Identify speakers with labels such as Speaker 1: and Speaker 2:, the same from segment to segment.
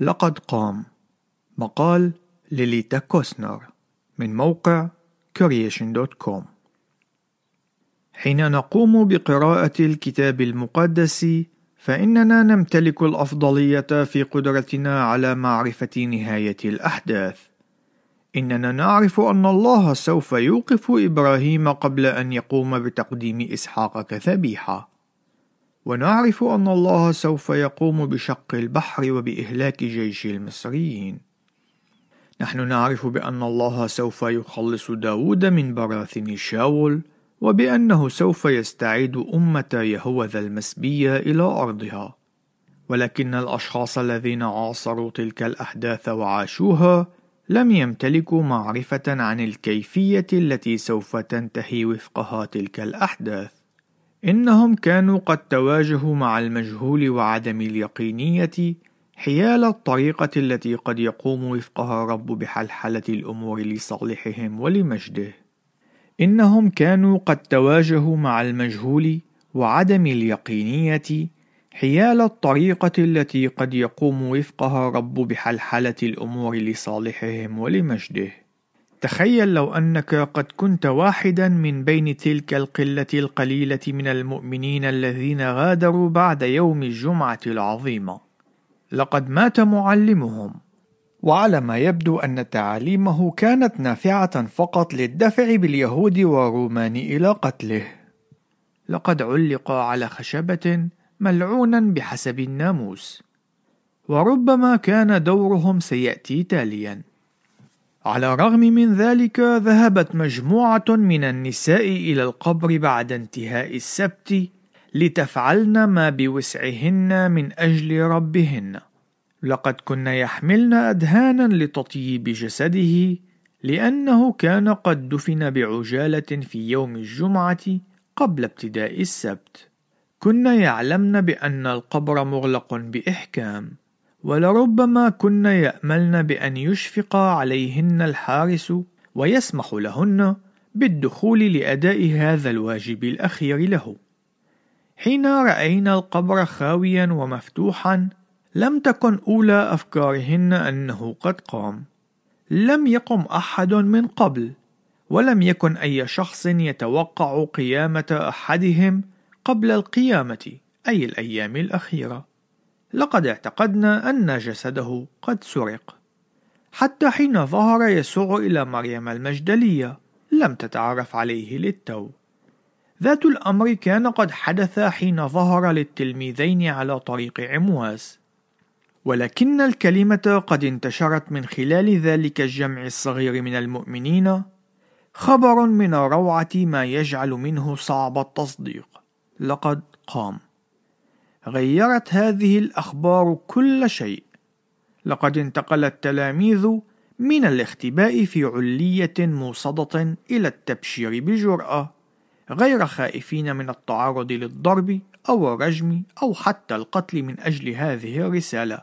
Speaker 1: لقد قام. مقال ليليتا كوسنر من موقع creation.com حين نقوم بقراءة الكتاب المقدس فإننا نمتلك الأفضلية في قدرتنا على معرفة نهاية الأحداث. إننا نعرف أن الله سوف يوقف إبراهيم قبل أن يقوم بتقديم إسحاق كذبيحة ونعرف أن الله سوف يقوم بشق البحر وبإهلاك جيش المصريين. نحن نعرف بأن الله سوف يخلص داود من براثن شاول وبأنه سوف يستعيد أمة يهوذا المسبية إلى أرضها. ولكن الأشخاص الذين عاصروا تلك الأحداث وعاشوها لم يمتلكوا معرفة عن الكيفية التي سوف تنتهي وفقها تلك الأحداث. إنهم كانوا قد تواجهوا مع المجهول وعدم اليقينية حيال الطريقة التي قد يقوم وفقها رب بحلحلة الأمور لصالحهم ولمجده. إنهم كانوا قد تواجهوا مع المجهول وعدم اليقينية حيال الطريقة التي قد يقوم وفقها رب بحلحلة الأمور لصالحهم ولمجده. تخيل لو أنك قد كنت واحدا من بين تلك القلة القليلة من المؤمنين الذين غادروا بعد يوم الجمعة العظيمة. لقد مات معلمهم، وعلى ما يبدو أن تعاليمه كانت نافعة فقط للدفع باليهود والرومان إلى قتله. لقد علق على خشبة ملعونا بحسب الناموس، وربما كان دورهم سيأتي تاليًا. على الرغم من ذلك ذهبت مجموعة من النساء إلى القبر بعد انتهاء السبت لتفعلن ما بوسعهن من أجل ربهن. لقد كن يحملن أدهانا لتطيب جسده لأنه كان قد دفن بعجالة في يوم الجمعة قبل ابتداء السبت. كن يعلمن بأن القبر مغلق بإحكام. ولربما كن يأملن بأن يشفق عليهن الحارس ويسمح لهن بالدخول لأداء هذا الواجب الأخير له. حين رأينا القبر خاويا ومفتوحا لم تكن أولى أفكارهن أنه قد قام. لم يقم أحد من قبل، ولم يكن أي شخص يتوقع قيامة أحدهم قبل القيامة أي الأيام الأخيرة. لقد اعتقدنا أن جسده قد سرق. حتى حين ظهر يسوع إلى مريم المجدلية لم تتعرف عليه للتو. ذات الأمر كان قد حدث حين ظهر للتلميذين على طريق عمواس. ولكن الكلمة قد انتشرت من خلال ذلك الجمع الصغير من المؤمنين خبر من روعة ما يجعل منه صعب التصديق. لقد قام. غيرت هذه الأخبار كل شيء. لقد انتقل التلاميذ من الاختباء في علية موصدة إلى التبشير بجرأة غير خائفين من التعرض للضرب أو الرجم أو حتى القتل من أجل هذه الرسالة.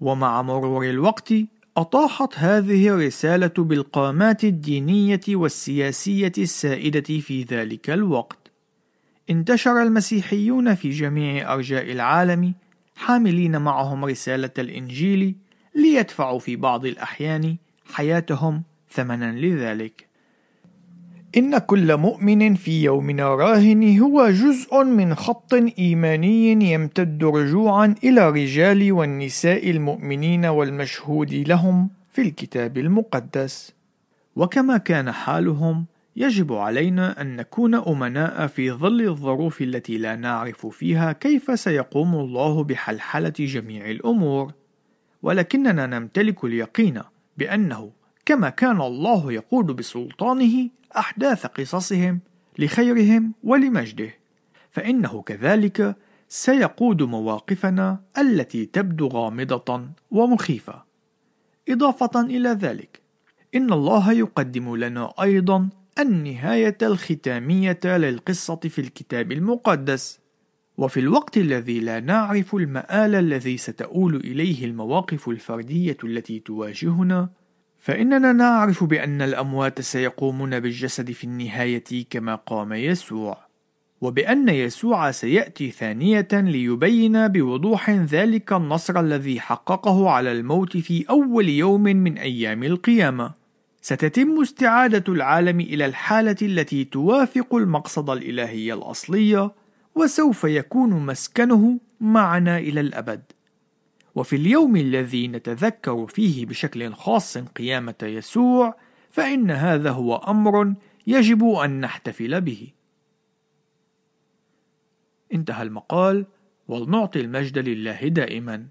Speaker 1: ومع مرور الوقت أطاحت هذه الرسالة بالقامات الدينية والسياسية السائدة في ذلك الوقت. انتشر المسيحيون في جميع أرجاء العالم حاملين معهم رسالة الإنجيل ليدفعوا في بعض الأحيان حياتهم ثمنا لذلك. إن كل مؤمن في يومنا راهن هو جزء من خط إيماني يمتد رجوعا إلى الرجال والنساء المؤمنين والمشهود لهم في الكتاب المقدس. وكما كان حالهم يجب علينا أن نكون أمناء في ظل الظروف التي لا نعرف فيها كيف سيقوم الله بحلحلة جميع الأمور، ولكننا نمتلك اليقين بأنه كما كان الله يقود بسلطانه أحداث قصصهم لخيرهم ولمجده، فإنه كذلك سيقود مواقفنا التي تبدو غامضة ومخيفة. إضافة إلى ذلك، إن الله يقدم لنا أيضا النهاية الختامية للقصة في الكتاب المقدس وفي الوقت الذي لا نعرف المآل الذي ستؤول إليه المواقف الفردية التي تواجهنا فإننا نعرف بأن الأموات سيقومون بالجسد في النهاية كما قام يسوع وبأن يسوع سيأتي ثانية ليبين بوضوح ذلك النصر الذي حققه على الموت في أول يوم من أيام القيامة. ستتم استعادة العالم إلى الحالة التي توافق المقصد الإلهي الأصلي، وسوف يكون مسكنه معنا إلى الأبد. وفي اليوم الذي نتذكر فيه بشكل خاص قيامة يسوع، فإن هذا هو أمر يجب أن نحتفل به. انتهى المقال ولنعطي المجد لله دائما